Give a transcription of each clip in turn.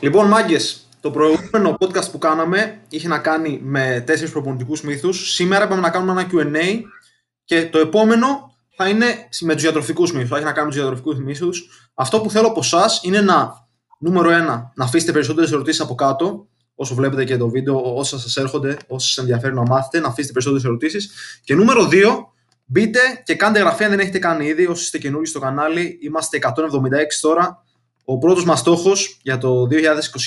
Λοιπόν, μάγκες, το προηγούμενο podcast που κάναμε είχε να κάνει με τέσσερις προπονητικούς μύθους. Σήμερα πάμε να κάνουμε ένα QA και το επόμενο θα είναι με τους διατροφικούς μύθους. Θα έχει να κάνει με τους διατροφικούς μύθους. Αυτό που θέλω από εσά είναι να, νούμερο ένα, να αφήσετε περισσότερες ερωτήσεις από κάτω. Όσο βλέπετε και το βίντεο, όσα σας έρχονται, όσα σας ενδιαφέρει να μάθετε, να αφήσετε περισσότερες ερωτήσεις. Και νούμερο δύο, μπείτε και κάντε εγγραφή αν δεν έχετε κάνει ήδη. Όσοι είστε καινούργοι στο κανάλι, είμαστε 176 τώρα. Ο πρώτος μας στόχος για το 2021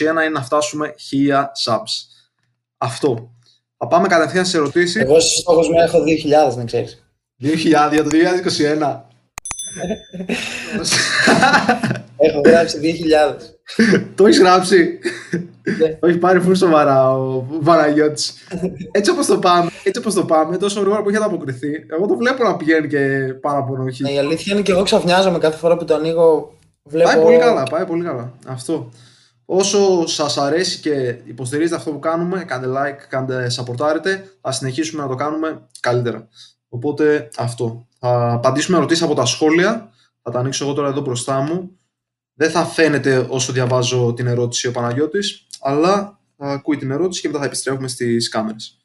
είναι να φτάσουμε 1000 subs. Αυτό. Θα πάμε κατευθείαν σε ερωτήσεις. Εγώ στους στόχους μου έχω 2.000, να ξέρεις. 2.000 για το 2021. έχω γράψει 2.000. το έχεις γράψει; Ναι. το έχει πάρει φουλ σοβαρά ο Βαραγιώτης. έτσι όπως το πάμε, έτσι όπως το πάμε, τόσο γρήγορα που έχει αποκριθεί, εγώ το βλέπω να πηγαίνει και πάρα πολύ. Η αλήθεια είναι και εγώ ξαφνιάζομαι κάθε φορά που το ανοίγω Βλέπω... Πάει πολύ καλά, πάει πολύ καλά. Αυτό. Όσο σας αρέσει και υποστηρίζετε αυτό που κάνουμε, κάντε like, κάντε supportάρετε, θα συνεχίσουμε να το κάνουμε καλύτερα. Οπότε αυτό. Θα απαντήσουμε ερωτήσεις από τα σχόλια. Θα τα ανοίξω εγώ τώρα εδώ μπροστά μου. Δεν θα φαίνεται όσο διαβάζω την ερώτηση ο Παναγιώτης, αλλά θα ακούει την ερώτηση και μετά θα επιστρέφουμε στις κάμερες.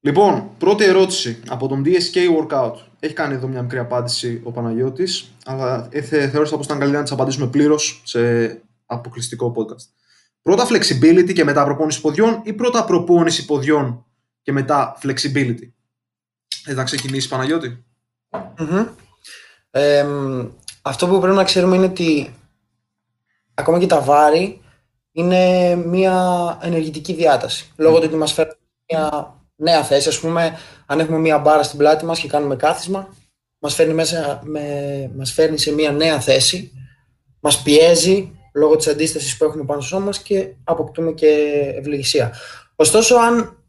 Λοιπόν, πρώτη ερώτηση από τον DSK Workout. Έχει κάνει εδώ μια μικρή απάντηση ο Παναγιώτης, αλλά θεώρησα πως ήταν καλύτερα να τις απαντήσουμε πλήρως σε αποκλειστικό podcast. Πρώτα flexibility και μετά προπόνηση ποδιών ή πρώτα προπόνηση ποδιών και μετά flexibility; Θα ξεκινήσει Παναγιώτη. αυτό που πρέπει να ξέρουμε είναι ότι ακόμα και τα βάρη είναι μια ενεργητική διάταση. Λόγω του ότι μας φέρνει μια νέα θέση. Α πούμε, αν έχουμε μία μπάρα στην πλάτη μας και κάνουμε κάθισμα, μας φέρνει, μέσα, με, μας φέρνει σε μία νέα θέση, μας πιέζει λόγω της αντίστασης που έχουμε πάνω στο σώμα μας και αποκτούμε και ευληγησία. Ωστόσο, αν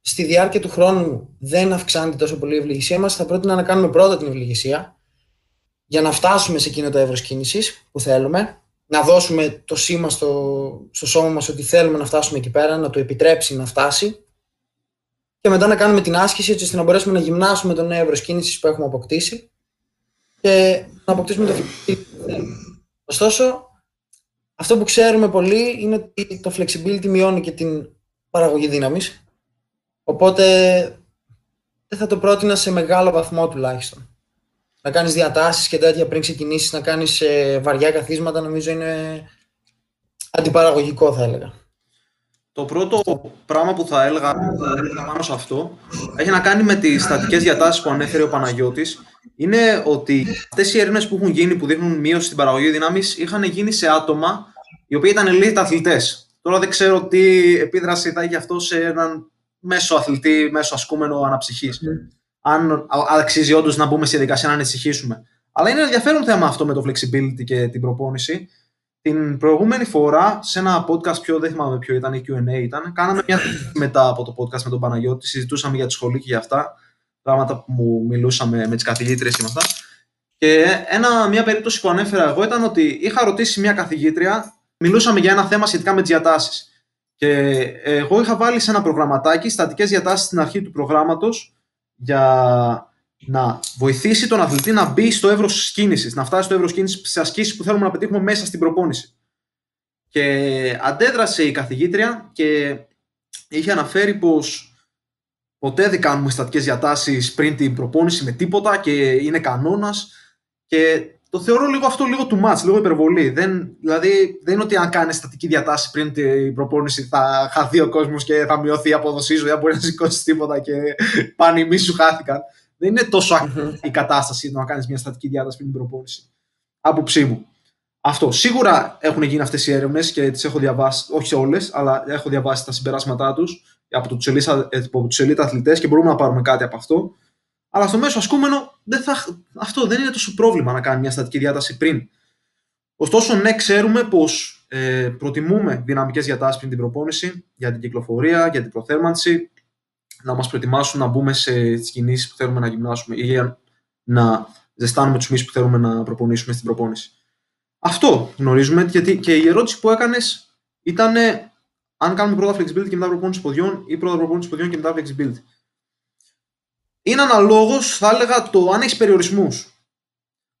στη διάρκεια του χρόνου δεν αυξάνεται τόσο πολύ η ευληγησία μας, θα πρότεινα να κάνουμε πρώτα την ευληγησία για να φτάσουμε σε εκείνο το εύρος κίνησης που θέλουμε, να δώσουμε το σήμα στο, στο σώμα μας ότι θέλουμε να φτάσουμε εκεί πέρα, να το επιτρέψει να φτάσει και μετά να κάνουμε την άσκηση έτσι ώστε να μπορέσουμε να γυμνάσουμε τον νέο εύρο κίνηση που έχουμε αποκτήσει και να αποκτήσουμε το flexibility. Ωστόσο, αυτό που ξέρουμε πολύ είναι ότι το flexibility μειώνει και την παραγωγή δύναμης. Οπότε δεν θα το πρότεινα σε μεγάλο βαθμό τουλάχιστον. Να κάνεις διατάσεις και τέτοια πριν ξεκινήσεις να κάνεις ε, βαριά καθίσματα νομίζω είναι αντιπαραγωγικό θα έλεγα. Το πρώτο πράγμα που θα έλεγα, πάνω σε αυτό έχει να κάνει με τις στατικές διατάσεις που ανέφερε ο Παναγιώτης. Είναι ότι αυτές οι έρευνες που έχουν γίνει που δείχνουν μείωση στην παραγωγή δύναμη είχαν γίνει σε άτομα οι οποίοι ήταν elite αθλητές. Τώρα δεν ξέρω τι επίδραση θα έχει αυτό σε έναν μέσο αθλητή, μέσο ασκούμενο αναψυχής. Mm. Αν αξίζει όντως να μπούμε στη διαδικασία να ανησυχήσουμε. Αλλά είναι ενδιαφέρον θέμα αυτό με το flexibility και την προπόνηση. Την προηγούμενη φορά, σε ένα podcast πιο, δεν θυμάμαι ποιο ήταν, η Q&A ήταν, κάναμε μια μετά από το podcast με τον Παναγιώτη, συζητούσαμε για τη σχολή και για αυτά, πράγματα που μου μιλούσαμε με τις καθηγήτριες και με αυτά. Και ένα, μια περίπτωση που ανέφερα εγώ ήταν ότι είχα ρωτήσει μια καθηγήτρια, μιλούσαμε για ένα θέμα σχετικά με τις διατάσεις. Και εγώ είχα βάλει σε ένα προγραμματάκι στατικές διατάσεις στην αρχή του προγράμματος για να βοηθήσει τον αθλητή να μπει στο εύρος κίνησης, να φτάσει στο εύρος κίνησης σε ασκήσεις που θέλουμε να πετύχουμε μέσα στην προπόνηση. Και αντέδρασε η καθηγήτρια και είχε αναφέρει πως ποτέ δεν κάνουμε στατικές διατάσεις πριν την προπόνηση με τίποτα και είναι κανόνας. Και το θεωρώ λίγο αυτό λίγο too much, λίγο υπερβολή. Δεν, δηλαδή, δεν είναι ότι αν κάνεις στατική διατάση πριν την προπόνηση θα χαθεί ο κόσμος και θα μειωθεί η απόδοσή σου, δεν μπορεί να σηκώσεις τίποτα και πάνε οι μη σου χάθηκαν. Δεν είναι τόσο η κατάσταση να κάνεις μια στατική διάταση πριν την προπόνηση. Άποψή μου. Αυτό. Σίγουρα έχουν γίνει αυτές οι έρευνες και τις έχω διαβάσει, όχι όλες, αλλά έχω διαβάσει τα συμπεράσματά τους από του ελίτ αθλητές και μπορούμε να πάρουμε κάτι από αυτό. Αλλά στο μέσο ασκούμενο δεν θα, αυτό δεν είναι τόσο πρόβλημα να κάνει μια στατική διάταση πριν. Ωστόσο, ναι, ξέρουμε πως ε, προτιμούμε δυναμικές διατάσεις πριν την προπόνηση για την κυκλοφορία, για την προθέρμανση, να μας προετοιμάσουν να μπούμε σε τις κινήσεις που θέλουμε να γυμνάσουμε ή να ζεστάνουμε τους μυς που θέλουμε να προπονήσουμε στην προπόνηση. Αυτό γνωρίζουμε, γιατί και η ερώτηση που έκανες ήταν αν κάνουμε πρώτα flexibility και μετά προπόνηση ποδιών ή πρώτα προπόνηση ποδιών και μετά flexibility. Είναι αναλόγως, θα έλεγα, το αν έχεις περιορισμούς.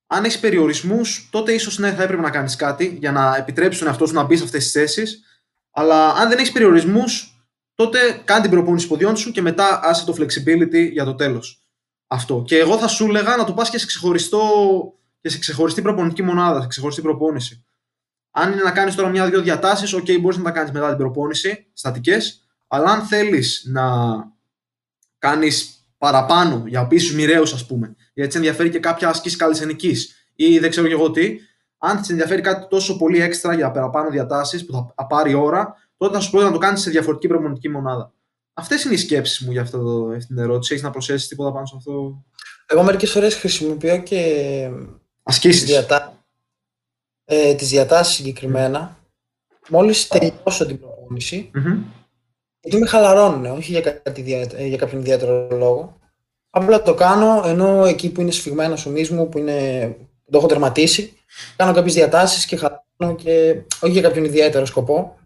Αν έχεις περιορισμούς, τότε ίσως ναι, θα έπρεπε να κάνεις κάτι για να επιτρέψει τον εαυτό σου να μπει σε αυτές τις θέσεις. Αλλά αν δεν έχεις περιορισμούς, τότε κάνει την προπόνηση ποδιών σου και μετά άσε το flexibility για το τέλος. Αυτό. Και εγώ θα σου έλεγα να το πας και σε ξεχωριστό και σε ξεχωριστή προπονητική μονάδα, σε ξεχωριστή προπόνηση. Αν είναι να κάνεις τώρα μια-δυο διατάσεις, OK, μπορείς να τα κάνεις μετά την προπόνηση, στατικές. Αλλά αν θέλεις να κάνεις παραπάνω για οποίους μοιραίου, ας πούμε, γιατί σε ενδιαφέρει και κάποια ασκή καλλισενική ή δεν ξέρω και εγώ τι, αν σε ενδιαφέρει κάτι τόσο πολύ έξτρα για παραπάνω διατάσεις που θα πάρει ώρα, τότε θα σου πω να το κάνεις σε διαφορετική προπονητική μονάδα. Αυτές είναι οι σκέψεις μου για αυτό, αυτή την ερώτηση. Έχεις να προσθέσεις τίποτα πάνω σε αυτό; Εγώ μερικές φορές χρησιμοποιώ και. Ασκήσεις. Τις διατά... ε, διατάσεις συγκεκριμένα. Μόλις τελειώσω την προπόνηση, mm-hmm. γιατί με χαλαρώνουν, όχι για, κάτι, για κάποιον ιδιαίτερο λόγο. Απλά το κάνω ενώ εκεί που είναι σφιγμένα ο μου, που, είναι, που το έχω τερματίσει, κάνω κάποιες διατάσεις και χαλαρώνω και όχι για κάποιον ιδιαίτερο σκοπό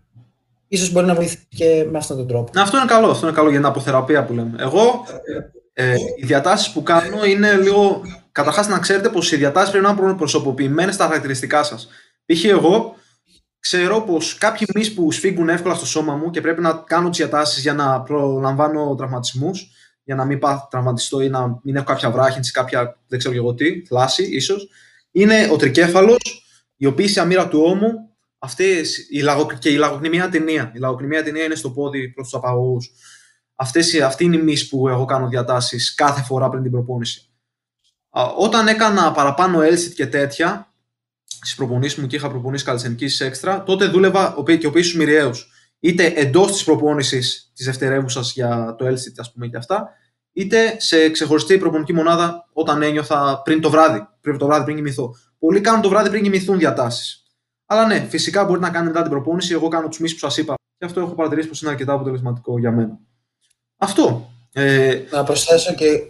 ίσως μπορεί να βοηθήσει και με αυτόν τον τρόπο. Αυτό είναι καλό, αυτό είναι καλό για την αποθεραπεία που λέμε. Εγώ, ε, οι διατάσεις που κάνω είναι λίγο. Καταρχάς, να ξέρετε πως οι διατάσεις πρέπει να είναι προσωποποιημένες στα χαρακτηριστικά σας. Π.χ. εγώ ξέρω πως κάποιοι μυς που σφίγγουν εύκολα στο σώμα μου και πρέπει να κάνω τις διατάσεις για να προλαμβάνω τραυματισμούς, για να μην πάω τραυματιστώ ή να μην έχω κάποια βράχυνση, κάποια δεν ξέρω εγώ τι, θλάση ίσως, είναι ο τρικέφαλος, η οποία μοίρα του ώμου Αυτές, η λαγο, και η λαγοκνημία ταινία. Η λαγοκνημία ταινία είναι στο πόδι προς τους απαγωγούς. Αυτή είναι η μίση που εγώ κάνω διατάσεις κάθε φορά πριν την προπόνηση. Όταν έκανα παραπάνω LCT και τέτοια, στις προπονήσεις μου και είχα προπονήσεις καλλιτεχνική έξτρα, τότε δούλευα και ο πίσω μοιραίου. Είτε εντός της προπόνησης της δευτερεύουσας για το LCT, ας πούμε, και αυτά, είτε σε ξεχωριστή προπονητική μονάδα όταν ένιωθα πριν το βράδυ, πριν το βράδυ πριν κοιμηθώ. Πολλοί κάνουν το βράδυ πριν κοιμηθούν διατάσεις. Αλλά ναι, φυσικά μπορεί να κάνει μετά την προπόνηση. Εγώ κάνω τους μίσου που σας είπα. Και αυτό έχω παρατηρήσει πως είναι αρκετά αποτελεσματικό για μένα. Αυτό. Ε, να προσθέσω και.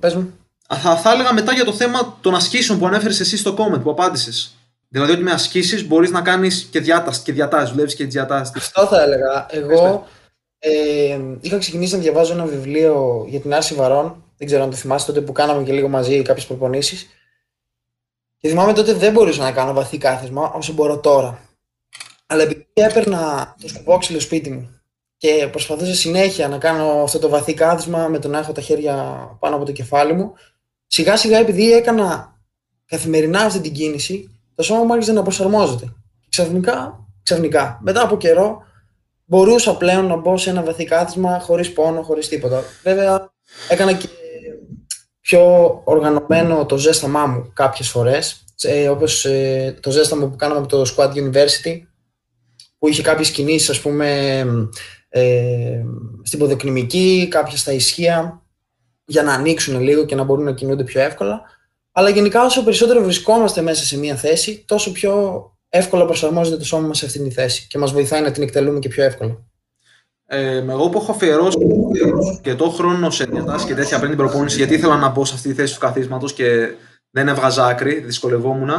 Πες μου. Θα, θα έλεγα μετά για το θέμα των ασκήσεων που ανέφερες εσύ στο comment που απάντησες. Δηλαδή ότι με ασκήσεις μπορείς να κάνεις και διάταση και διατάσει. Δουλεύεις και διατάσει. Αυτό θα έλεγα. Εγώ ε, είχα ξεκινήσει να διαβάζω ένα βιβλίο για την άρση βαρών. Δεν ξέρω αν το θυμάστε τότε που κάναμε και λίγο μαζί κάποιες προπονήσεις. Και θυμάμαι τότε δεν μπορούσα να κάνω βαθύ κάθισμα όσο μπορώ τώρα. Αλλά επειδή έπαιρνα το σκοπόξυλο σπίτι μου και προσπαθούσα συνέχεια να κάνω αυτό το βαθύ κάθισμα με το να έχω τα χέρια πάνω από το κεφάλι μου, σιγά σιγά επειδή έκανα καθημερινά αυτή την κίνηση, το σώμα μου άρχισε να προσαρμόζεται. Και ξαφνικά, ξαφνικά, μετά από καιρό, μπορούσα πλέον να μπω σε ένα βαθύ κάθισμα χωρίς πόνο, χωρίς τίποτα. Βέβαια, έκανα και πιο οργανωμένο το ζέσταμά μου κάποιες φορές, ε, όπως ε, το ζέσταμα που κάναμε από το Squad University, που είχε κάποιες κινήσεις, ας πούμε, ε, στην ποδοκνημική, κάποια στα ισχύα, για να ανοίξουν λίγο και να μπορούν να κινούνται πιο εύκολα. Αλλά γενικά όσο περισσότερο βρισκόμαστε μέσα σε μία θέση, τόσο πιο εύκολα προσαρμόζεται το σώμα μας σε αυτήν τη θέση και μας βοηθάει να την εκτελούμε και πιο εύκολα. Ε, εγώ που έχω αφιερώσει και το χρόνο σε διατάσεις και τέτοια πριν την προπόνηση, γιατί ήθελα να μπω σε αυτή τη θέση του καθίσματος και δεν έβγαζα άκρη, δυσκολευόμουν.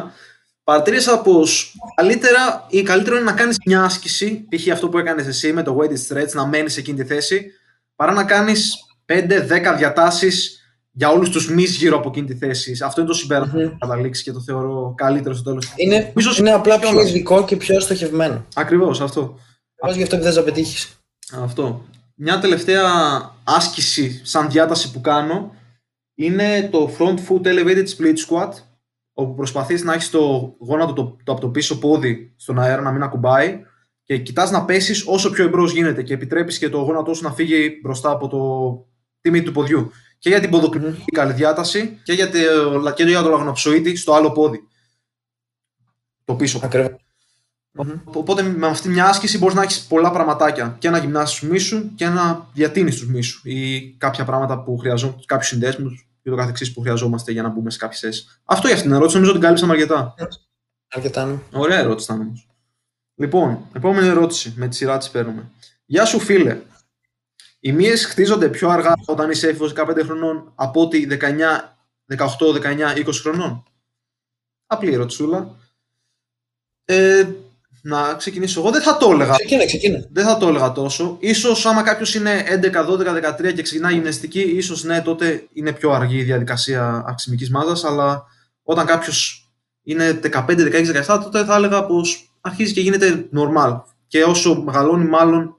Παρατήρησα πως καλύτερα ή καλύτερο είναι να κάνεις μια άσκηση, π.χ. αυτό που έκανες εσύ με το weighted stretch, να μένεις σε εκείνη τη θέση, παρά να κάνεις 5-10 διατάσεις για όλους τους μη γύρω από εκείνη τη θέση. Αυτό είναι το συμπέρασμα mm-hmm. που καταλήξει και το θεωρώ καλύτερο στο τέλος. Είναι, είναι απλά πιο ειδικό και πιο στοχευμένο. Ακριβώς αυτό. Ακριβώ γι' αυτό που θε να πετύχει. Αυτό. Μια τελευταία άσκηση σαν διάταση που κάνω είναι το front foot elevated split squat όπου προσπαθείς να έχεις το γόνατο το, το, από το πίσω πόδι στον αέρα να μην ακουμπάει και κοιτάς να πέσεις όσο πιο εμπρός γίνεται και επιτρέπεις και το γόνατό σου να φύγει μπροστά από το τιμή του ποδιού. Και για την ποδοκριτική καλή διάταση και για, το, και για το λαγνοψοίτη στο άλλο πόδι. Το πίσω. Ακριβώς. Mm-hmm. Οπότε με αυτή μια άσκηση μπορείς να έχεις πολλά πραγματάκια. Και να γυμνάσει του μίσους και να διατείνει του μίσους. Ή κάποια πράγματα που χρειαζόμαστε, κάποιους συνδέσμους και το καθεξής που χρειαζόμαστε για να μπούμε σε κάποιες θέσεις. Αυτό για αυτήν την ερώτηση νομίζω ότι την κάλυψαμε αρκετά. Αρκετά, ναι. Ωραία ερώτηση ήταν όμως. Λοιπόν, επόμενη ερώτηση με τη σειρά της παίρνουμε. Γεια σου, φίλε. Οι μύες χτίζονται πιο αργά όταν είσαι έφηβος 15 χρονών από ότι 19, 18, 19, 20 χρονών; Απλή ερωτησούλα. Ε, να ξεκινήσω εγώ. Δεν θα το έλεγα. Ξεκίνε, ξεκίνε. Δεν θα το έλεγα τόσο. Ίσως άμα κάποιος είναι 11, 12, 13 και ξεκινάει γυμναστική, ίσως ναι, τότε είναι πιο αργή η διαδικασία αξιμική μάζας. Αλλά όταν κάποιος είναι 15, 16, 17, τότε θα έλεγα πως αρχίζει και γίνεται normal. και όσο μεγαλώνει μάλλον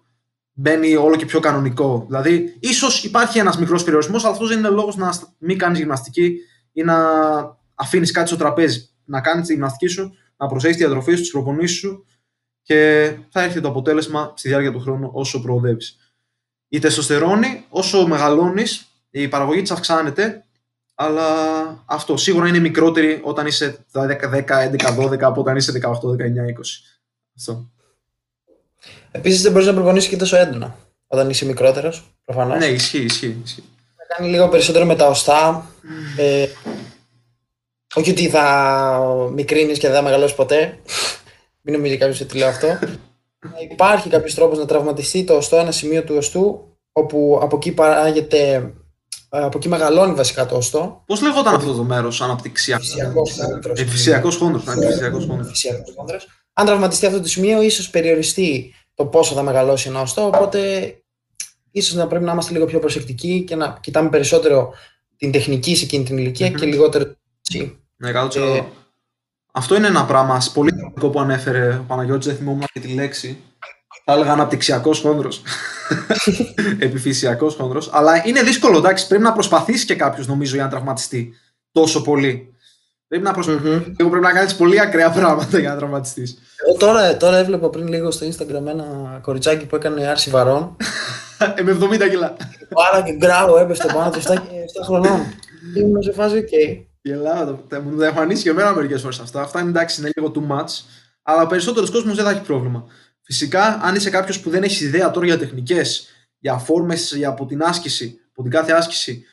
μπαίνει όλο και πιο κανονικό. Δηλαδή, ίσως υπάρχει ένας μικρός περιορισμός, αλλά αυτός δεν είναι λόγος να μην κάνεις γυμναστική ή να αφήνεις κάτι στο τραπέζι. Να κάνεις τη γυμναστική σου, να προσέχεις τη διατροφή σου, τις προπονήσεις σου και θα έρθει το αποτέλεσμα στη διάρκεια του χρόνου όσο προοδεύεις. Η τεστοστερόνη, όσο μεγαλώνεις, η παραγωγή της αυξάνεται, αλλά αυτό σίγουρα είναι μικρότερη όταν είσαι 10, 10 11, 12 από όταν είσαι 18, 19, 20. Αυτό. Επίσης δεν μπορείς να προπονήσεις και τόσο έντονα όταν είσαι μικρότερος. Προφανώς. Ναι, ισχύει, ισχύει. ισχύει. Να κάνει λίγο περισσότερο με τα οστά. Ε, όχι ότι θα μικρύνεις και δεν θα μεγαλώσεις ποτέ. Μην νομίζει κάποιος ότι λέω αυτό. Υπάρχει κάποιος τρόπος να τραυματιστεί το οστό, ένα σημείο του οστού, όπου από εκεί παράγεται. Ε, από εκεί μεγαλώνει βασικά το οστό. Πώς λεγόταν αυτός το μέρος, αναπτυξιακός; Επιφυσιακό χόντρο. Αν τραυματιστεί αυτό το σημείο, ίσως περιοριστεί το πόσο θα μεγαλώσει ένα οστό. Οπότε ίσως να πρέπει να είμαστε λίγο πιο προσεκτικοί και να κοιτάμε περισσότερο την τεχνική σε εκείνη την ηλικία και λιγότερο. Ναι, 100%. Αυτό είναι ένα πράγμα πολύ σημαντικό που ανέφερε ο Παναγιώτης, δεν θυμόμουν και τη λέξη. Θα έλεγα αναπτυξιακός χόνδρος. Επιφυσιακός χόνδρος. Αλλά είναι δύσκολο, εντάξει. Πρέπει να προσπαθήσει και κάποιος, νομίζω, για να τραυματιστεί τόσο πολύ. Πρέπει να προσπαθήσει. Mm-hmm. Πρέπει να κάνεις πολύ ακραία πράγματα για να τραυματιστείς. Τώρα, τώρα έβλεπα πριν λίγο στο Instagram ένα κοριτσάκι που έκανε άρση βαρών. Ε, με 70 κιλά. Πάρα και γκράου έπεφτε πάνω του 7 χρονών. Ήμουν σε φάση, OK. Γελάω, μου τα έχω ανοίξει και εμένα μερικές φορές αυτά. Αυτά είναι εντάξει, είναι λίγο too much. Αλλά ο περισσότερος κόσμος δεν θα έχει πρόβλημα. Φυσικά, αν είσαι κάποιος που δεν έχεις ιδέα τώρα για τεχνικές, για φόρμες, για από την άσκηση, από την κάθε άσκηση,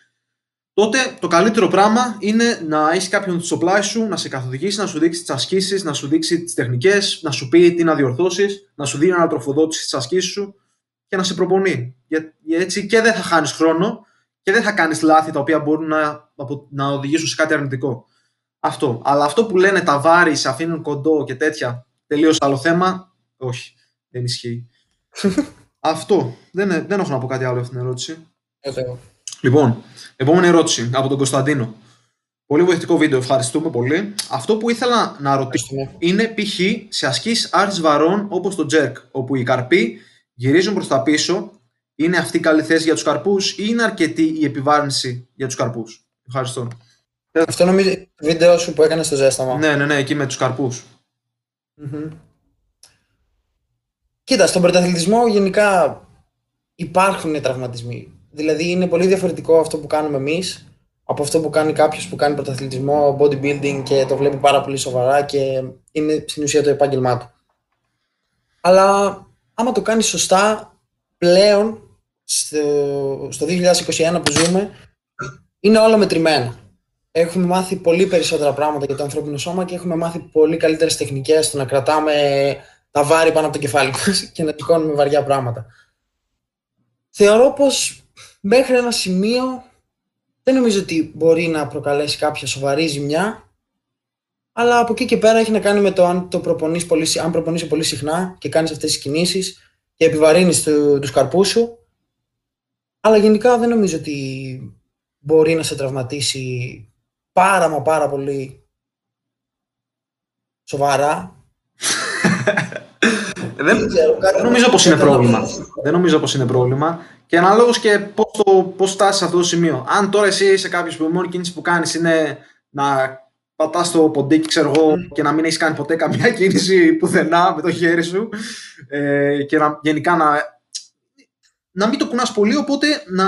τότε το καλύτερο πράγμα είναι να έχεις κάποιον στο πλάι σου, να σε καθοδηγήσει, να σου δείξει τις ασκήσεις, να σου δείξει τις τεχνικές, να σου πει τι να διορθώσεις, να σου δίνει ανατροφοδότηση στις ασκήσεις σου και να σε προπονεί. Γιατί έτσι και δεν θα χάνεις χρόνο και δεν θα κάνεις λάθη τα οποία μπορούν να, να οδηγήσουν σε κάτι αρνητικό. Αυτό. Αλλά αυτό που λένε τα βάρη, σε αφήνουν κοντό και τέτοια, τελείως άλλο θέμα. Όχι, δεν ισχύει. αυτό. Δεν, δεν έχω να πω κάτι άλλο αυτήν την ερώτηση. Εδώ. Λοιπόν, επόμενη ερώτηση από τον Κωνσταντίνο. Πολύ βοηθητικό βίντεο, ευχαριστούμε πολύ. Αυτό που ήθελα να ρωτήσω είναι π.χ. σε ασκήσεις άρθρης βαρών όπως το jerk, όπου οι καρποί γυρίζουν προς τα πίσω είναι αυτή η καλή θέση για τους καρπούς ή είναι αρκετή η επιβάρυνση για τους καρπούς; Ευχαριστώ. Αυτό νομίζω το βίντεο σου που έκανες στο ζέσταμα. Ναι, ναι, ναι, εκεί με τους καρπου Κοίτα, στον πρωταθλητισμό γενικά υπάρχουν τραυματισμοί. Δηλαδή είναι πολύ διαφορετικό αυτό που κάνουμε εμείς από αυτό που κάνει κάποιος που κάνει πρωταθλητισμό, bodybuilding και το βλέπει πάρα πολύ σοβαρά και είναι στην ουσία το επάγγελμά του. Αλλά άμα το κάνεις σωστά, πλέον στο, στο 2021 που ζούμε είναι όλα μετρημένα. Έχουμε μάθει πολύ περισσότερα πράγματα για το ανθρώπινο σώμα και έχουμε μάθει πολύ καλύτερες τεχνικές στο να κρατάμε τα βάρη πάνω από το κεφάλι μας και να σηκώνουμε βαριά πράγματα. Θεωρώ πως μέχρι ένα σημείο δεν νομίζω ότι μπορεί να προκαλέσει κάποια σοβαρή ζημιά, αλλά από εκεί και πέρα έχει να κάνει με το αν το προπονείς πολύ, αν προπονείς πολύ συχνά και κάνεις αυτές τις κινήσεις και επιβαρύνεις του, τους καρπούς σου, αλλά γενικά δεν νομίζω ότι μπορεί να σε τραυματίσει πάρα μα πάρα πολύ σοβαρά. δεν, δεν νομίζω πως είναι πρόβλημα. Δεν νομίζω πως είναι πρόβλημα. Και ανάλογος και πώς, το, πώς φτάσεις σε αυτό το σημείο. Αν τώρα εσύ είσαι κάποιος που η μόνη κίνηση που κάνεις είναι να πατάς το ποντίκι, ξέρω εγώ, και να μην έχεις κάνει ποτέ καμία κίνηση πουθενά με το χέρι σου ε, και να, γενικά να να μην το κουνάς πολύ, οπότε να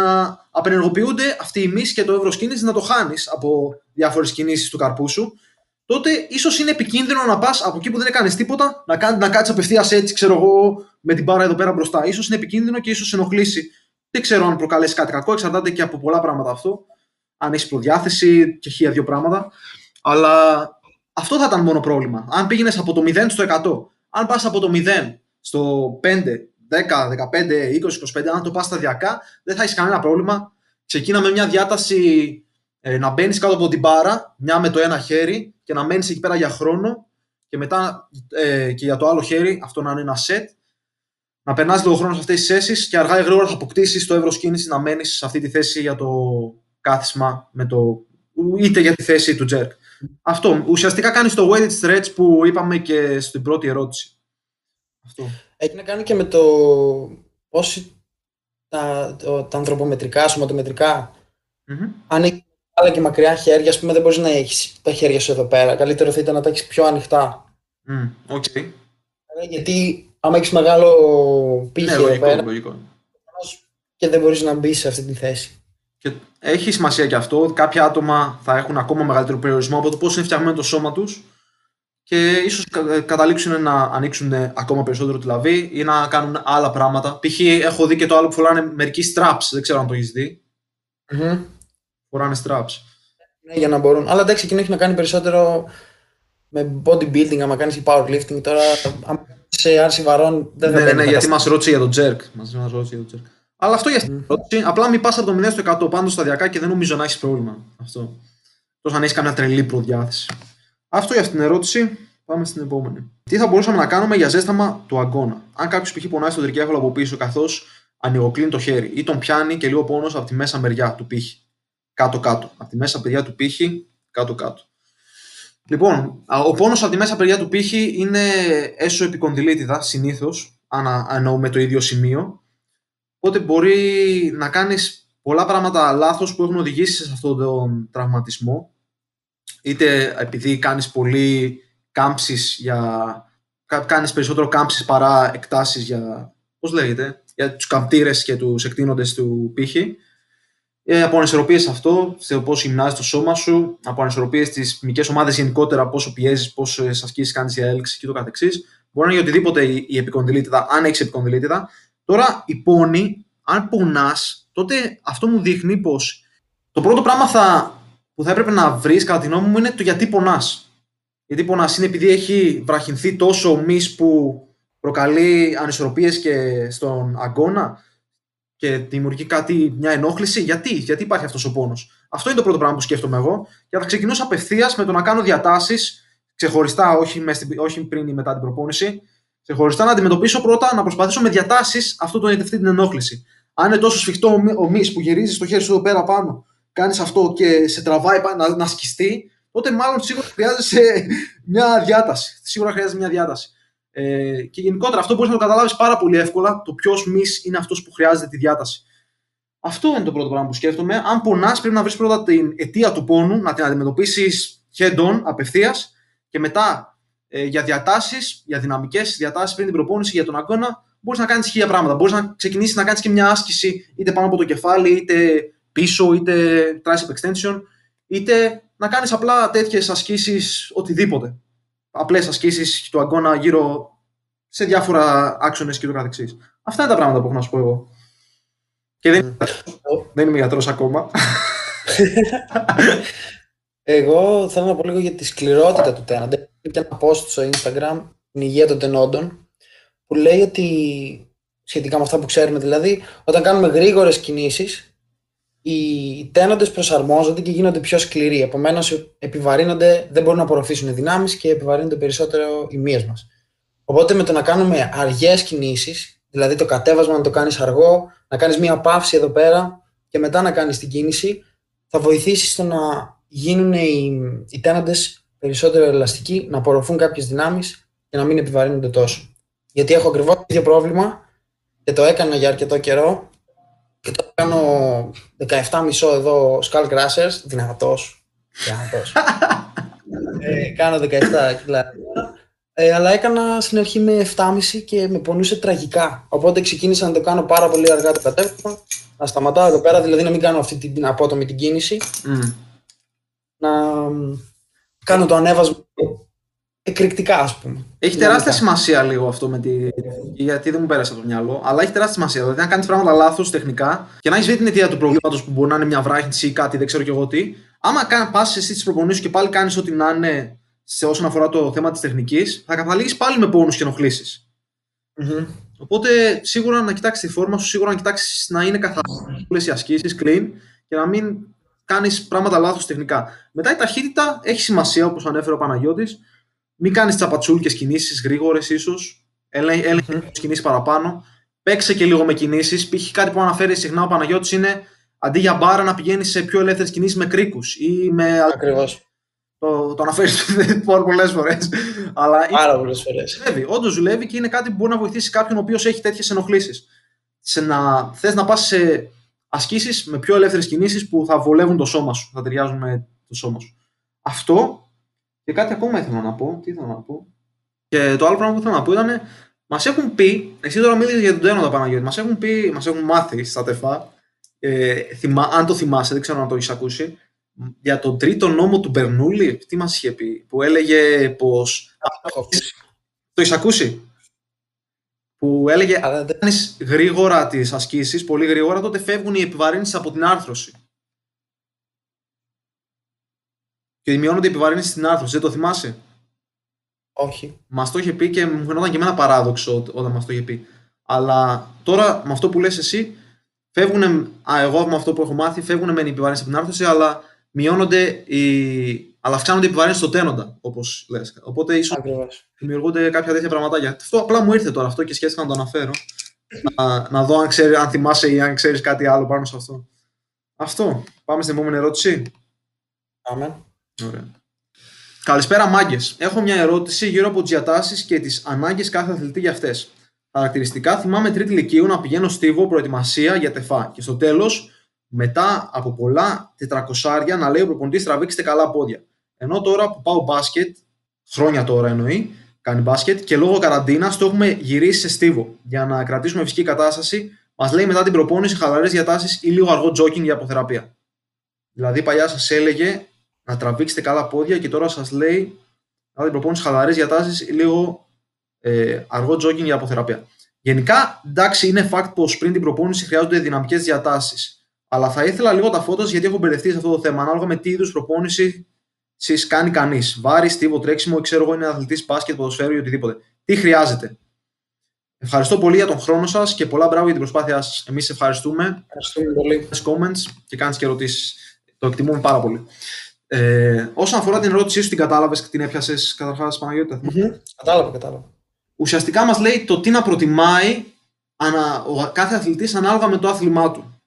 απενεργοποιούνται αυτοί οι μυς και το εύρο κίνηση να το χάνεις από διάφορες κινήσεις του καρπού σου. Τότε ίσως είναι επικίνδυνο να πας από εκεί που δεν έκανες τίποτα, να, κάνει, να κάτσεις απευθείας έτσι, ξέρω εγώ, με την μπάρα εδώ πέρα μπροστά. σω είναι επικίνδυνο και ίσως ενοχλήσει. Δεν ξέρω αν προκαλέσει κάτι κακό, εξαρτάται και από πολλά πράγματα αυτό. Αν έχεις προδιάθεση και χίλια δύο πράγματα. Αλλά αυτό θα ήταν μόνο πρόβλημα. Αν πήγαινες από το 0 στο 100, αν πας από το 0 στο 5 10, 15, 20, 25, αν το πας σταδιακά, δεν θα έχεις κανένα πρόβλημα. Ξεκίνα με μια διάταση ε, να μπαίνεις κάτω από την μπάρα, μια με το ένα χέρι και να μένεις εκεί πέρα για χρόνο και μετά ε, και για το άλλο χέρι, αυτό να είναι ένα set. Να περνάς λίγο χρόνο σε αυτές τις θέσεις και αργά ή γρήγορα θα αποκτήσεις το εύρος κίνησης να μένεις σε αυτή τη θέση για το κάθισμα με το, είτε για τη θέση του jerk. Αυτό. Ουσιαστικά κάνεις το weighted stretch που είπαμε και στην πρώτη ερώτηση. Αυτό. Έχει να κάνει και με το πώς τα, το, τα ανθρωπομετρικά, σωματομετρικά. Μμμ. Αν έχει άλλα και μακριά χέρια, ας πούμε, δεν μπορείς να έχεις τα χέρια σου εδώ πέρα. Καλύτερο θα ήταν να τα έχεις πιο ανοιχτά. Μμ, Οκ. Ε, Γιατί άμα έχεις μεγάλο πύχη Ναι, εδώ λογικό, πέρα λογικό. και δεν μπορείς να μπεις σε αυτή τη θέση. Και έχει σημασία και αυτό. Κάποια άτομα θα έχουν ακόμα μεγαλύτερο περιορισμό από το πώς είναι φτιαγμένο το σώμα τους και ίσως καταλήξουν να ανοίξουν ακόμα περισσότερο τη λαβή ή να κάνουν άλλα πράγματα. Π.χ. έχω δει και το άλλο που φοράνε μερικοί straps. Δεν ξέρω αν το έχεις δει. Μμμ. Φοράνε straps. Ναι, για να μπορούν. Αλλά εντάξει, εκείνο έχει να κάνει περισσότερο με bodybuilding, άμα κάνεις και powerlifting. Τώρα, άμα σε άρση βαρών, δεν θα ναι, ναι, μπαίνει ναι, γιατί κατάσταση. μας ρώτησε για τον Τζέρκ. Μας ρώτησε για τον Τζέρκ. Αλλά αυτό για αυτή την ερώτηση. Απλά μην πας από το 0 στο 100 πάντως σταδιακά και δεν νομίζω να έχεις πρόβλημα. Αυτό. Τόσο αν έχεις καμιά τρελή προδιάθεση. Αυτό για αυτή την ερώτηση. Πάμε στην επόμενη. Τι θα μπορούσαμε να κάνουμε για ζέσταμα του αγκώνα. Αν κάποιος π.χ. πονάει στον τρικέφαλο από πίσω καθώς ανοιγοκλίνει το χέρι ή τον πιάνει και λίγο πόνος από τη μέσα μεριά του πύχη. Κάτω-κάτω. Από τη μέσα μεριά του πύχη, κάτω-κάτω. Λοιπόν, α, ο πόνος από τη μέσα μεριά του πύχη είναι έσω επικονδυλίτιδα συνήθως, αν α- εννοούμε το ίδιο σημείο. Οπότε μπορεί να κάνεις πολλά πράγματα λάθος που έχουν οδηγήσει σε αυτόν τον τραυματισμό. Είτε επειδή κάνεις πολύ κάμψεις για... κα- κάνεις περισσότερο κάμψεις παρά εκτάσεις για... Πώς λέγεται; Για τους καμπτήρες και τους εκτείνοντες του πύχη. Ε, από ανισορροπίες σε αυτό, σε πώς γυμνάζεις το σώμα σου, από ανισορροπίες στις μικρές ομάδες γενικότερα, πόσο πιέζεις, πόσες ασκήσεις κάνεις για έλξη και το καθεξής. Μπορεί να είναι για οτιδήποτε η, η επικονδυλίτιδα, αν έχεις επικονδυλίτιδα. Τώρα, η πόνη, αν πονάς, τότε αυτό μου δείχνει πως το πρώτο πράγμα θα, που θα έπρεπε να βρεις, κατά τη γνώμη μου, είναι το γιατί πονάς. Γιατί πονάς είναι επειδή έχει βραχυνθεί τόσο ο μυς που προκαλεί ανισορροπίες και στον αγκώνα και δημιουργεί κάτι, μια ενόχληση. Γιατί, γιατί υπάρχει αυτός ο πόνος. Αυτό είναι το πρώτο πράγμα που σκέφτομαι εγώ. Και θα ξεκινήσω απευθείας με το να κάνω διατάσεις ξεχωριστά, όχι, μες στην- όχι πριν ή μετά την προπόνηση. Ξεχωριστά να αντιμετωπίσω πρώτα, να προσπαθήσω με διατάσεις αυτό το, αυτή την ενόχληση. Αν είναι τόσο σφιχτό ο, μυ- ο μυς που γυρίζεις το χέρι σου εδώ πέρα πάνω, κάνεις αυτό και σε τραβάει πάνω, να, να σκιστεί, τότε μάλλον σίγουρα χρειάζεσαι μια διάταση. Σίγουρα χρειάζεται μια διάταση. Ε, και γενικότερα αυτό μπορείς να το καταλάβεις πάρα πολύ εύκολα το ποιος μυς είναι αυτός που χρειάζεται τη διάταση. Αυτό είναι το πρώτο πράγμα που σκέφτομαι. Αν πονάς, πρέπει να βρεις πρώτα την αιτία του πόνου, να την αντιμετωπίσεις head on απευθείας και μετά ε, για διατάσεις, για δυναμικές διατάσεις πριν την προπόνηση για τον αγώνα, μπορείς να κάνεις χίλια πράγματα. Μπορείς να ξεκινήσεις να κάνεις και μια άσκηση είτε πάνω από το κεφάλι, είτε πίσω, είτε tricep extension, είτε να κάνεις απλά τέτοιες ασκήσεις οτιδήποτε. Απλές ασκήσεις του αγώνα γύρω σε διάφορα άξονες και το καθεξής. Αυτά είναι τα πράγματα που έχω να σου πω εγώ. Και δεν, δεν είμαι γιατρός ακόμα. Εγώ θέλω να πω λίγο για τη σκληρότητα του τέναντα. Έχει και ένα post στο Instagram, την υγεία των τενόντων, που λέει ότι σχετικά με αυτά που ξέρουμε, δηλαδή, όταν κάνουμε γρήγορες κινήσεις, οι τένοντε προσαρμόζονται και γίνονται πιο σκληροί. Επομένως, επιβαρύνονται, δεν μπορούν να απορροφήσουν δυνάμεις και επιβαρύνονται περισσότερο οι μύε μας. Οπότε, με το να κάνουμε αργές κινήσεις, δηλαδή το κατέβασμα να το κάνεις αργό, να κάνεις μία παύση εδώ πέρα και μετά να κάνεις την κίνηση, θα βοηθήσει στο να γίνουν οι, οι τέναντες περισσότερο ελαστικοί, να απορροφούν κάποιες δυνάμεις και να μην επιβαρύνονται τόσο. Γιατί έχω ακριβώς το ίδιο πρόβλημα και το έκανα για αρκετό καιρό και το κάνω 17,5 εδώ Skull Crushers, δυνατός, δυνατός. ε, κάνω 17 κιλά. Ε, αλλά έκανα στην αρχή με 7,5 και με πονούσε τραγικά. Οπότε ξεκίνησα να το κάνω πάρα πολύ αργά το κατέβασμα. Να σταματάω εδώ πέρα, δηλαδή να μην κάνω αυτή την απότομη την κίνηση. Mm. Να κάνω το ανέβασμα εκρηκτικά, ας πούμε. Έχει τεράστια σημασία λίγο αυτό με τη. Γιατί δεν μου πέρασε από το μυαλό, αλλά έχει τεράστια σημασία. Δηλαδή, αν κάνεις πράγματα λάθος τεχνικά και να έχεις βρει την αιτία του προβλήματος που μπορεί να είναι μια βράχυνση ή κάτι, δεν ξέρω κι εγώ τι, άμα πας εσύ τις προπονήσεις και πάλι κάνεις ό,τι να είναι σε όσον αφορά το θέμα της τεχνικής, θα καταλήγει πάλι με πόνους και ενοχλήσεις. Mm-hmm. Οπότε σίγουρα να κοιτάξεις τη φόρμα σου, σίγουρα να κοιτάξεις να είναι καθαρέ οι ασκήσεις, clean και να μην κάνεις πράγματα λάθος τεχνικά. Μετά η ταχύτητα έχει σημασία, όπως ανέφερε ο Παναγιώτης. Μην κάνεις τσαπατσούλκε κινήσεις, γρήγορες ίσως. Έλεγχε mm-hmm. κινήσεις παραπάνω. Παίξε και λίγο με κινήσεις. Π.χ. κάτι που αναφέρει συχνά ο Παναγιώτης είναι αντί για μπάρα να πηγαίνεις σε πιο ελεύθερες κινήσεις με κρίκους ή με. Ακριβώς. Το, το αναφέρεις πολλές φορές. Αλλά Πάρα πολλές φορές. δουλεύει. Όντως δουλεύει και είναι κάτι που μπορεί να βοηθήσει κάποιον ο οποίος έχει τέτοιες ενοχλήσεις. Σε να θες να πας σε ασκήσεις με πιο ελεύθερες κινήσεις που θα βολεύουν το σώμα σου, θα ταιριάζουν με το σώμα σου. Αυτό και κάτι ακόμα ήθελα να πω. Τι ήθελα να πω. Και το άλλο πράγμα που ήθελα να πω ήταν, μας έχουν πει, εσύ τώρα μίλησες για τον Τένοντα Παναγιώτη, μας έχουν πει, μας έχουν μάθει στα τεφά, ε, θυμά, αν το θυμάσαι, δεν ξέρω αν το έχεις ακούσει, για τον τρίτο νόμο του Μπερνούλη, τι μας είχε πει, που έλεγε πω. Το έχεις ακούσει; Που έλεγε, αν δεν κάνεις γρήγορα τις ασκήσεις, πολύ γρήγορα, τότε φεύγουν οι επιβαρύνσεις από την άρθρωση. Και μειώνονται οι επιβαρύνσεις στην άρθρωση. Δεν το θυμάσαι; Όχι. Μας το είχε πει και μου φαινόταν και εμένα παράδοξο όταν μας το είχε πει. Αλλά τώρα με αυτό που λες εσύ, φεύγουν. Α, εγώ με αυτό που έχω μάθει, φεύγουν με την επιβάρυνση από την άρθρωση, αλλά μειώνονται οι. Αλλά αυξάνονται οι επιβαρύνσεις στο τένοντα, όπως λες. Οπότε ίσως δημιουργούνται κάποια τέτοια πραγματάκια. Αυτό απλά μου ήρθε τώρα αυτό και σκέφτηκα να το αναφέρω. να, να δω αν, ξέρει, αν θυμάσαι ή αν ξέρεις κάτι άλλο πάνω σε αυτό. Αυτό. Πάμε στην επόμενη ερώτηση. Πάμε. Ωραία. Καλησπέρα, μάγκες. Έχω μια ερώτηση γύρω από τις διατάσεις και τις ανάγκες κάθε αθλητή για αυτές. Χαρακτηριστικά, θυμάμαι τρίτη ηλικίου να πηγαίνω στίβο προετοιμασία για τεφά και στο τέλος, μετά από πολλά τετρακοσάρια, να λέει ο προπονητής τραβήξτε καλά πόδια. Ενώ τώρα που πάω μπάσκετ, χρόνια τώρα εννοεί, κάνει μπάσκετ και λόγω καραντίνας το έχουμε γυρίσει σε στίβο. Για να κρατήσουμε φυσική κατάσταση, μας λέει μετά την προπόνηση χαλαρές διατάσεις ή λίγο αργό τζόκινγκ για αποθεραπεία. Δηλαδή, παλιά σας έλεγε να τραβήξετε καλά πόδια και τώρα σας λέει να την προπόνηση χαλαρέ διατάσεις ή λίγο ε, αργό τζόκινγκ για αποθεραπεία. Γενικά, εντάξει, είναι fact πως πριν την προπόνηση χρειάζονται δυναμικές διατάσεις. Αλλά θα ήθελα λίγο τα φώτα γιατί έχω μπερδευτεί σε αυτό το θέμα. Ανάλογα με τι είδους προπόνηση κάνει κανείς. Βάρης, στίβο, τρέξιμο, ξέρω εγώ, είναι αθλητής μπάσκετ, ποδοσφαίρου ή οτιδήποτε. Τι χρειάζεται. Ευχαριστώ πολύ για τον χρόνο σας και πολλά μπράβο για την προσπάθειά σας. Εμείς ευχαριστούμε. Ευχαριστούμε πολύ. comments και κάνεις και ερωτήσεις. Το εκτιμούμε πάρα πολύ. Ε, όσον αφορά την ερώτησή σου, την κατάλαβες και την έπιασες καταρχάς, Παναγιώτη. Mm-hmm. Κατάλαβα, κατάλαβα. Ουσιαστικά μας λέει το τι να προτιμάει ανα, ο κάθε αθλητής ανάλογα με το άθλημά του.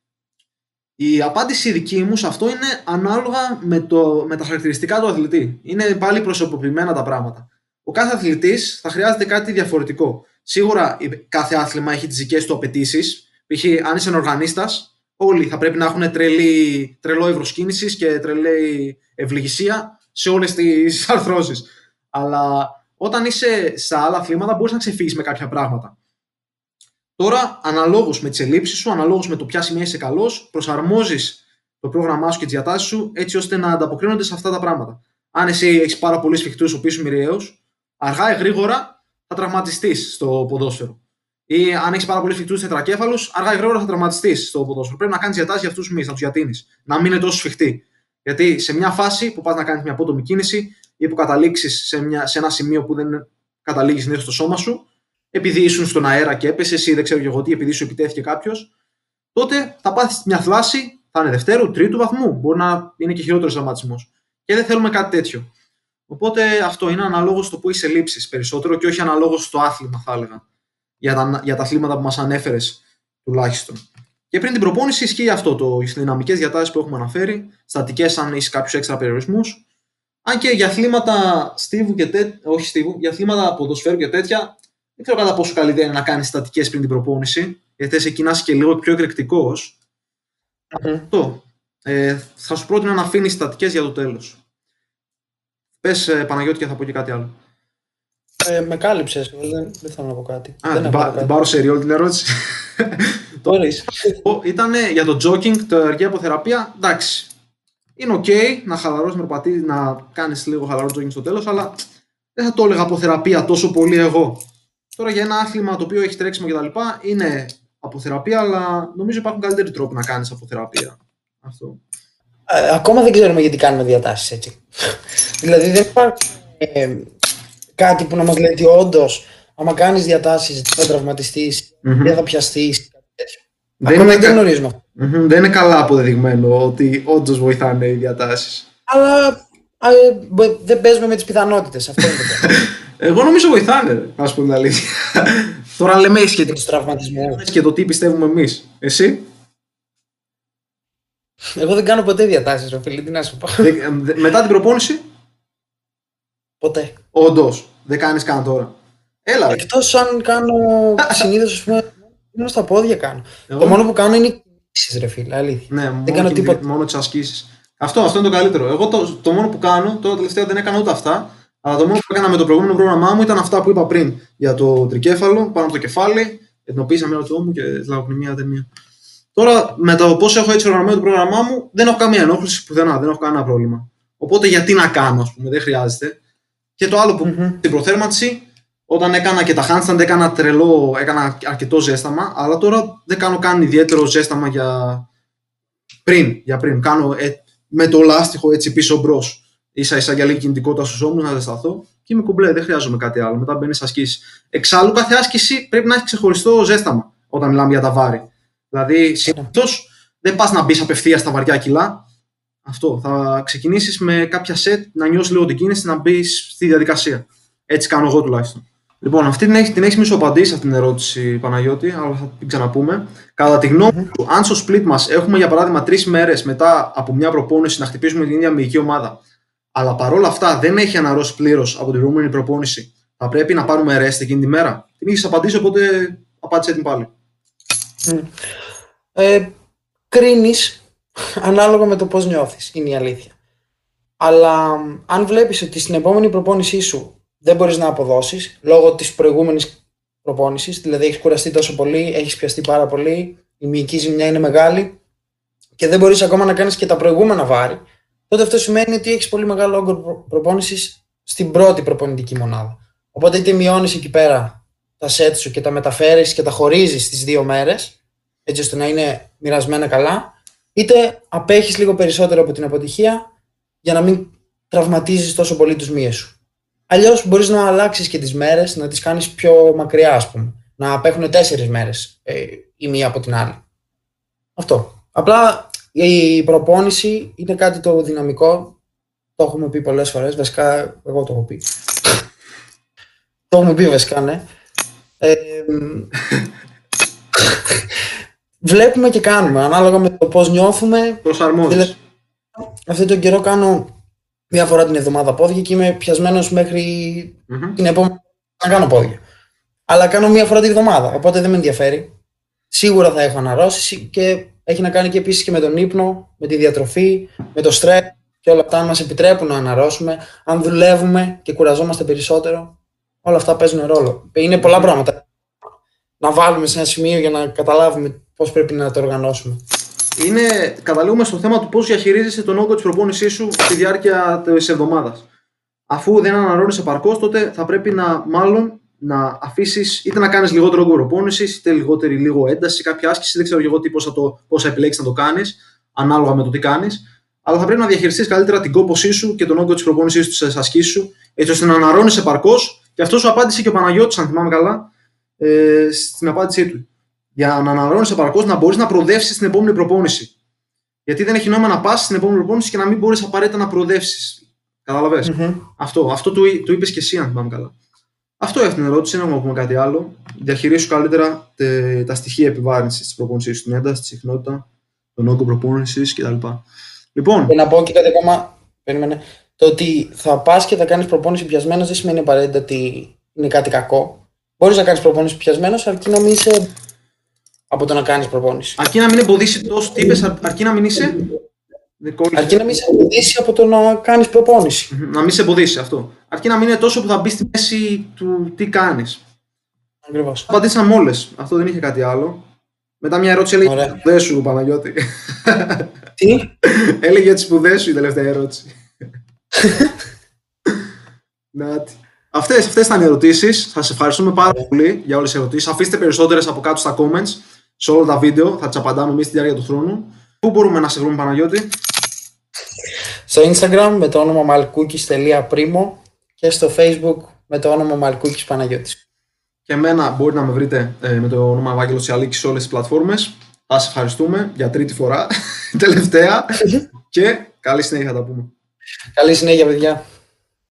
Η απάντηση δική μου σε αυτό είναι ανάλογα με, το, με τα χαρακτηριστικά του αθλητή. Είναι πάλι προσωποποιημένα τα πράγματα. Ο κάθε αθλητής θα χρειάζεται κάτι διαφορετικό. Σίγουρα κάθε άθλημα έχει τις δικές του απαιτήσεις. Π.χ. αν είσαι οργανίστας, όλοι θα πρέπει να έχουν τρελή, τρελό εύρο κίνηση και τρελή ευληγησία σε όλες τις αρθρώσεις. Αλλά όταν είσαι σε άλλα αθλήματα, μπορείς να ξεφύγεις με κάποια πράγματα. Τώρα, αναλόγως με τις ελλείψεις σου, αναλόγως με το ποια σημεία είσαι καλός, προσαρμόζεις το πρόγραμμά σου και τις διατάσεις σου έτσι ώστε να ανταποκρίνονται σε αυτά τα πράγματα. Αν εσύ έχεις πάρα πολύ σφιχτού, ο οποίος μοιραίου, αργά ή γρήγορα θα τραυματιστείς στο ποδόσφαιρο. Ή αν έχεις πάρα πολύ σφιχτούς τετρακέφαλους, αργά ή γρήγορα θα τραυματιστείς στο ποδόσφαιρο. Πρέπει να κάνεις διατάσεις για αυτούς του μυς, να τους διατείνεις. Να μην είναι τόσο σφιχτή. Γιατί σε μια φάση που πας να κάνεις μια απότομη κίνηση ή που καταλήξεις σε, σε ένα σημείο που δεν καταλήγεις συνήθω στο σώμα σου, επειδή ήσουν στον αέρα και έπεσες ή δεν ξέρω και εγώ τι, επειδή σου επιτέθηκε κάποιος, τότε θα πάθεις μια θλάση, θα είναι δευτέρου, τρίτου βαθμού. Μπορεί να είναι και χειρότερος τραυματισμός. Και δεν θέλουμε κάτι τέτοιο. Οπότε αυτό είναι αναλόγως στο που είσαι λήψει περισσότερο και όχι αναλόγως στο άθλημα, θα έλεγα. Για τα, για τα αθλήματα που μας ανέφερες τουλάχιστον. Και πριν την προπόνηση ισχύει αυτό, το, οι δυναμικές διατάσεις που έχουμε αναφέρει, στατικές αν έχεις κάποιους έξτρα περιορισμούς. Αν και για αθλήματα στίβου και τέτοια, όχι στίβου, για αθλήματα ποδοσφαίρου και τέτοια, δεν ξέρω κατά πόσο καλύτερα είναι να κάνεις στατικές πριν την προπόνηση, γιατί θες εκεί να είσαι και λίγο πιο εκρηκτικός. Αυτό. Ε, θα σου πρότεινα να αφήνεις στατικές για το τέλος. Πες, ε, Παναγιώτη, και θα πω και κάτι άλλο. Ε, με κάλυψες, δεν, δεν θέλω να πω κάτι. Α, δεν την, πά, την πάρω σε την ερώτηση. Τώρα Ήταν για το jogging, το αργή αποθεραπεία. Εντάξει. Είναι οκ να χαλαρώσεις με να κάνεις λίγο χαλαρό jogging στο τέλος, αλλά δεν θα το έλεγα αποθεραπεία τόσο πολύ εγώ. Τώρα για ένα άθλημα το οποίο έχει τρέξιμο κτλ. είναι αποθεραπεία, αλλά νομίζω υπάρχουν καλύτεροι τρόποι να κάνεις αποθεραπεία. Αυτό. Ε, ακόμα δεν ξέρουμε γιατί κάνουμε διατάσεις έτσι. δηλαδή δεν υπάρχει ε, κάτι που να μας λέει ότι όντως, άμα κάνεις διατάσεις, θα τραυματιστείς, mm-hmm. δεν θα πιαστείς. Δεν είναι, δεν, γνωρίζουμε. δεν είναι καλά αποδεδειγμένο ότι όντως βοηθάνε οι διατάσεις. Αλλά ε, δεν παίζουμε με τις πιθανότητες. Αυτό είναι το Εγώ νομίζω βοηθάνε, α πούμε την αλήθεια. Τώρα λέμε σχετικά. τους τραυματισμούς. Και το τι πιστεύουμε εμείς. Εσύ; Εγώ δεν κάνω ποτέ διατάσεις, ρε φίλε, τι να σου πω. μετά την προπόνηση; Ποτέ. Όντως. Δεν κάνεις καν τώρα. Έλα. ρε. Εκτός αν κάνω συνήθως, ας πούμε, μόνο στα πόδια κάνω. Εγώ- Το μόνο που κάνω είναι οι κινήσεις, ρε φίλε, αλήθεια. Ναι, μόνο, κάνω και- τίποτα. Μόνο τι ασκήσει. Αυτό, αυτό είναι το καλύτερο. Εγώ το, το μόνο που κάνω, τώρα τελευταία δεν έκανα ούτε αυτά, αλλά το μόνο που έκανα με το προηγούμενο πρόγραμμά μου ήταν αυτά που είπα πριν για το τρικέφαλο, πάνω από το κεφάλι, εντοπίσα μια ρωτώ μου και λαγοκνημία ταινία. Τώρα, με το πώς έχω έτσι οργανωμένο το πρόγραμμά μου, δεν έχω καμία ενόχληση πουθενά, δεν έχω κανένα πρόβλημα. Οπότε γιατί να κάνω, ας πούμε, δεν χρειάζεται. Και το άλλο που Μμμ. στην προθέρμανση, όταν έκανα και τα handstand, έκανα τρελό, έκανα αρκετό ζέσταμα, αλλά τώρα δεν κάνω καν ιδιαίτερο ζέσταμα για πριν. Για πριν. Κάνω ε, με το λάστιχο έτσι πίσω μπρος. σα ίσα για λίγη κινητικότητα στους ώμους να ζεσταθώ και είμαι κουμπλέ, δεν χρειάζομαι κάτι άλλο. Μετά μπαίνεις ασκήσεις. Εξάλλου, κάθε άσκηση πρέπει να έχει ξεχωριστό ζέσταμα όταν μιλάμε για τα βάρη. Δηλαδή, συνήθως δεν πας να μπεις απευθείας στα βαριά κιλά. Αυτό. Θα ξεκινήσεις με κάποια σετ να νιώσεις λίγο την κίνηση να μπεις στη διαδικασία. Έτσι κάνω εγώ τουλάχιστον. Λοιπόν, αυτή την έχει την έχεις μισοαπαντήσει αυτή την ερώτηση, Παναγιώτη, αλλά θα την ξαναπούμε. Κατά τη γνώμη σου, αν στο split μας έχουμε για παράδειγμα τρεις μέρες μετά από μια προπόνηση να χτυπήσουμε την ίδια μυϊκή ομάδα, αλλά παρόλα αυτά δεν έχει αναρρώσει πλήρως από την προηγούμενη προπόνηση, θα πρέπει να πάρουμε rest εκείνη τη μέρα; Την έχεις απαντήσει, οπότε απάντησε την πάλι. Ε, κρίνεις ανάλογα με το πώς νιώθεις, είναι η αλήθεια. Αλλά μ, αν βλέπεις ότι στην επόμενη προπόνησή σου δεν μπορείς να αποδώσεις λόγω της προηγούμενης προπόνησης, δηλαδή έχεις κουραστεί τόσο πολύ, έχεις πιαστεί πάρα πολύ, η μυϊκή ζημιά είναι μεγάλη και δεν μπορείς ακόμα να κάνεις και τα προηγούμενα βάρη, τότε αυτό σημαίνει ότι έχεις πολύ μεγάλο όγκο προ- προπόνησης στην πρώτη προπονητική μονάδα. Οπότε είτε μειώνεις εκεί πέρα τα σετ σου και τα μεταφέρεις και τα χωρίζεις στις δύο μέρες, έτσι ώστε να είναι μοιρασμένα καλά, είτε απέχεις λίγο περισσότερο από την αποτυχία για να μην τραυματίζεις τόσο πολύ τους μύες σου. Αλλιώς μπορείς να αλλάξεις και τις μέρες, να τις κάνεις πιο μακριά ας πούμε. Να απέχουν τέσσερις μέρες ε, η μία από την άλλη. Αυτό. Απλά η προπόνηση είναι κάτι το δυναμικό. Το έχουμε πει πολλές φορές. Βασικά εγώ το έχω πει. το έχουμε πει βασικά, ναι. Ε, μ, βλέπουμε και κάνουμε ανάλογα με το πώς νιώθουμε. Προσαρμόζεις. Δηλαδή- Αυτόν τον καιρό κάνω μία φορά την εβδομάδα πόδια και είμαι πιασμένος μέχρι την επόμενη να κάνω πόδια. Αλλά κάνω μία φορά την εβδομάδα, οπότε δεν με ενδιαφέρει. Σίγουρα θα έχω αναρρώσεις και έχει να κάνει και επίσης και με τον ύπνο, με τη διατροφή, με το στρες και όλα αυτά αν μας επιτρέπουν να αναρρώσουμε. Αν δουλεύουμε και κουραζόμαστε περισσότερο, όλα αυτά παίζουν ρόλο. Είναι πολλά πράγματα να βάλουμε σε ένα σημείο για να καταλάβουμε πώς πρέπει να το οργανώσουμε. είναι, καταλήγουμε στο θέμα του πώς διαχειρίζεσαι τον όγκο της προπόνησής σου στη διάρκεια της εβδομάδας. Αφού δεν αναρρώνει επαρκώ, τότε θα πρέπει να μάλλον να αφήσεις είτε να κάνεις λιγότερο όγκο προπόνησης, είτε λιγότερη λίγο ένταση, κάποια άσκηση. Δεν ξέρω και εγώ τι, πώς θα, το, πώς θα επιλέξεις να το κάνεις, ανάλογα με το τι κάνεις. Αλλά θα πρέπει να διαχειριστείς καλύτερα την κόπωσή σου και τον όγκο της προπόνησής σου, τη ασκήσεις σου, έτσι ώστε να αναρρώνει επαρκώ. Και αυτό σου απάντησε και ο Παναγιώτης, αν θυμάμαι καλά, ε, στην απάντησή του. Για να αναρρώνει επαρκώ, να μπορείς να προοδεύσεις την επόμενη προπόνηση. Γιατί δεν έχει νόημα να πας στην επόμενη προπόνηση και να μην μπορείς απαραίτητα να προοδεύσεις. Καταλαβες; Αυτό, αυτό το, το είπες και εσύ, αν θυμάμαι καλά. Αυτό έχει την ερώτηση, δεν έχουμε να πούμε κάτι άλλο. Διαχειρίσου καλύτερα τε, τα στοιχεία επιβάρυνσης της προπόνησή σου, την ένταση, της συχνότητα, τον όγκο προπόνησης κτλ. Λοιπόν, Και να πω και κάτι ακόμα. Περίμενε. Το ότι θα πας και θα κάνεις προπόνηση πιασμένος δεν σημαίνει απαραίτητα ότι είναι κάτι κακό. Μπορείς να κάνεις προπόνηση πιασμένος, αρκεί να μην είσαι από το να κάνεις προπόνηση. αρκεί να μην εμποδίσει τόσο. Τι είπες, αρ- αρκεί να μην είσαι. Δεν κόλλησε. Αρκεί να μην σε εμποδίσει από το να κάνεις προπόνηση. Μμμ, Να μην σε εμποδίσει αυτό. Αρκεί να μην είναι τόσο που θα μπεις στη μέση του τι κάνεις. Ακριβώς. Απαντήσαμε όλε. Αυτό δεν είχε κάτι άλλο. Μετά μια ερώτηση έλεγε Ωραία. για τις σπουδές σου, Παναγιώτη. Τι; έλεγε για τις σπουδές σου η τελευταία ερώτηση. Νάτι. Αυτές, αυτές ήταν οι ερωτήσεις. Σας ευχαριστούμε πάρα πολύ για όλες τις ερωτήσεις. Αφήστε περισσότερες από κάτω στα comments σε όλα τα βίντεο. Θα τις απαντάμε εμείς στη διάρκεια του χρόνου. Πού μπορούμε να σε βρούμε, Παναγιώτη; Στο Instagram με το όνομα malkoukis.primo και στο Facebook με το όνομα Malkoukis Παναγιώτης. Και εμένα μπορείτε να με βρείτε ε, με το όνομα Ευάγγελος Ιαλίκη σε όλες τις πλατφόρμες. Σας ευχαριστούμε για τρίτη φορά, τελευταία και καλή συνέχεια θα τα πούμε. Καλή συνέχεια παιδιά.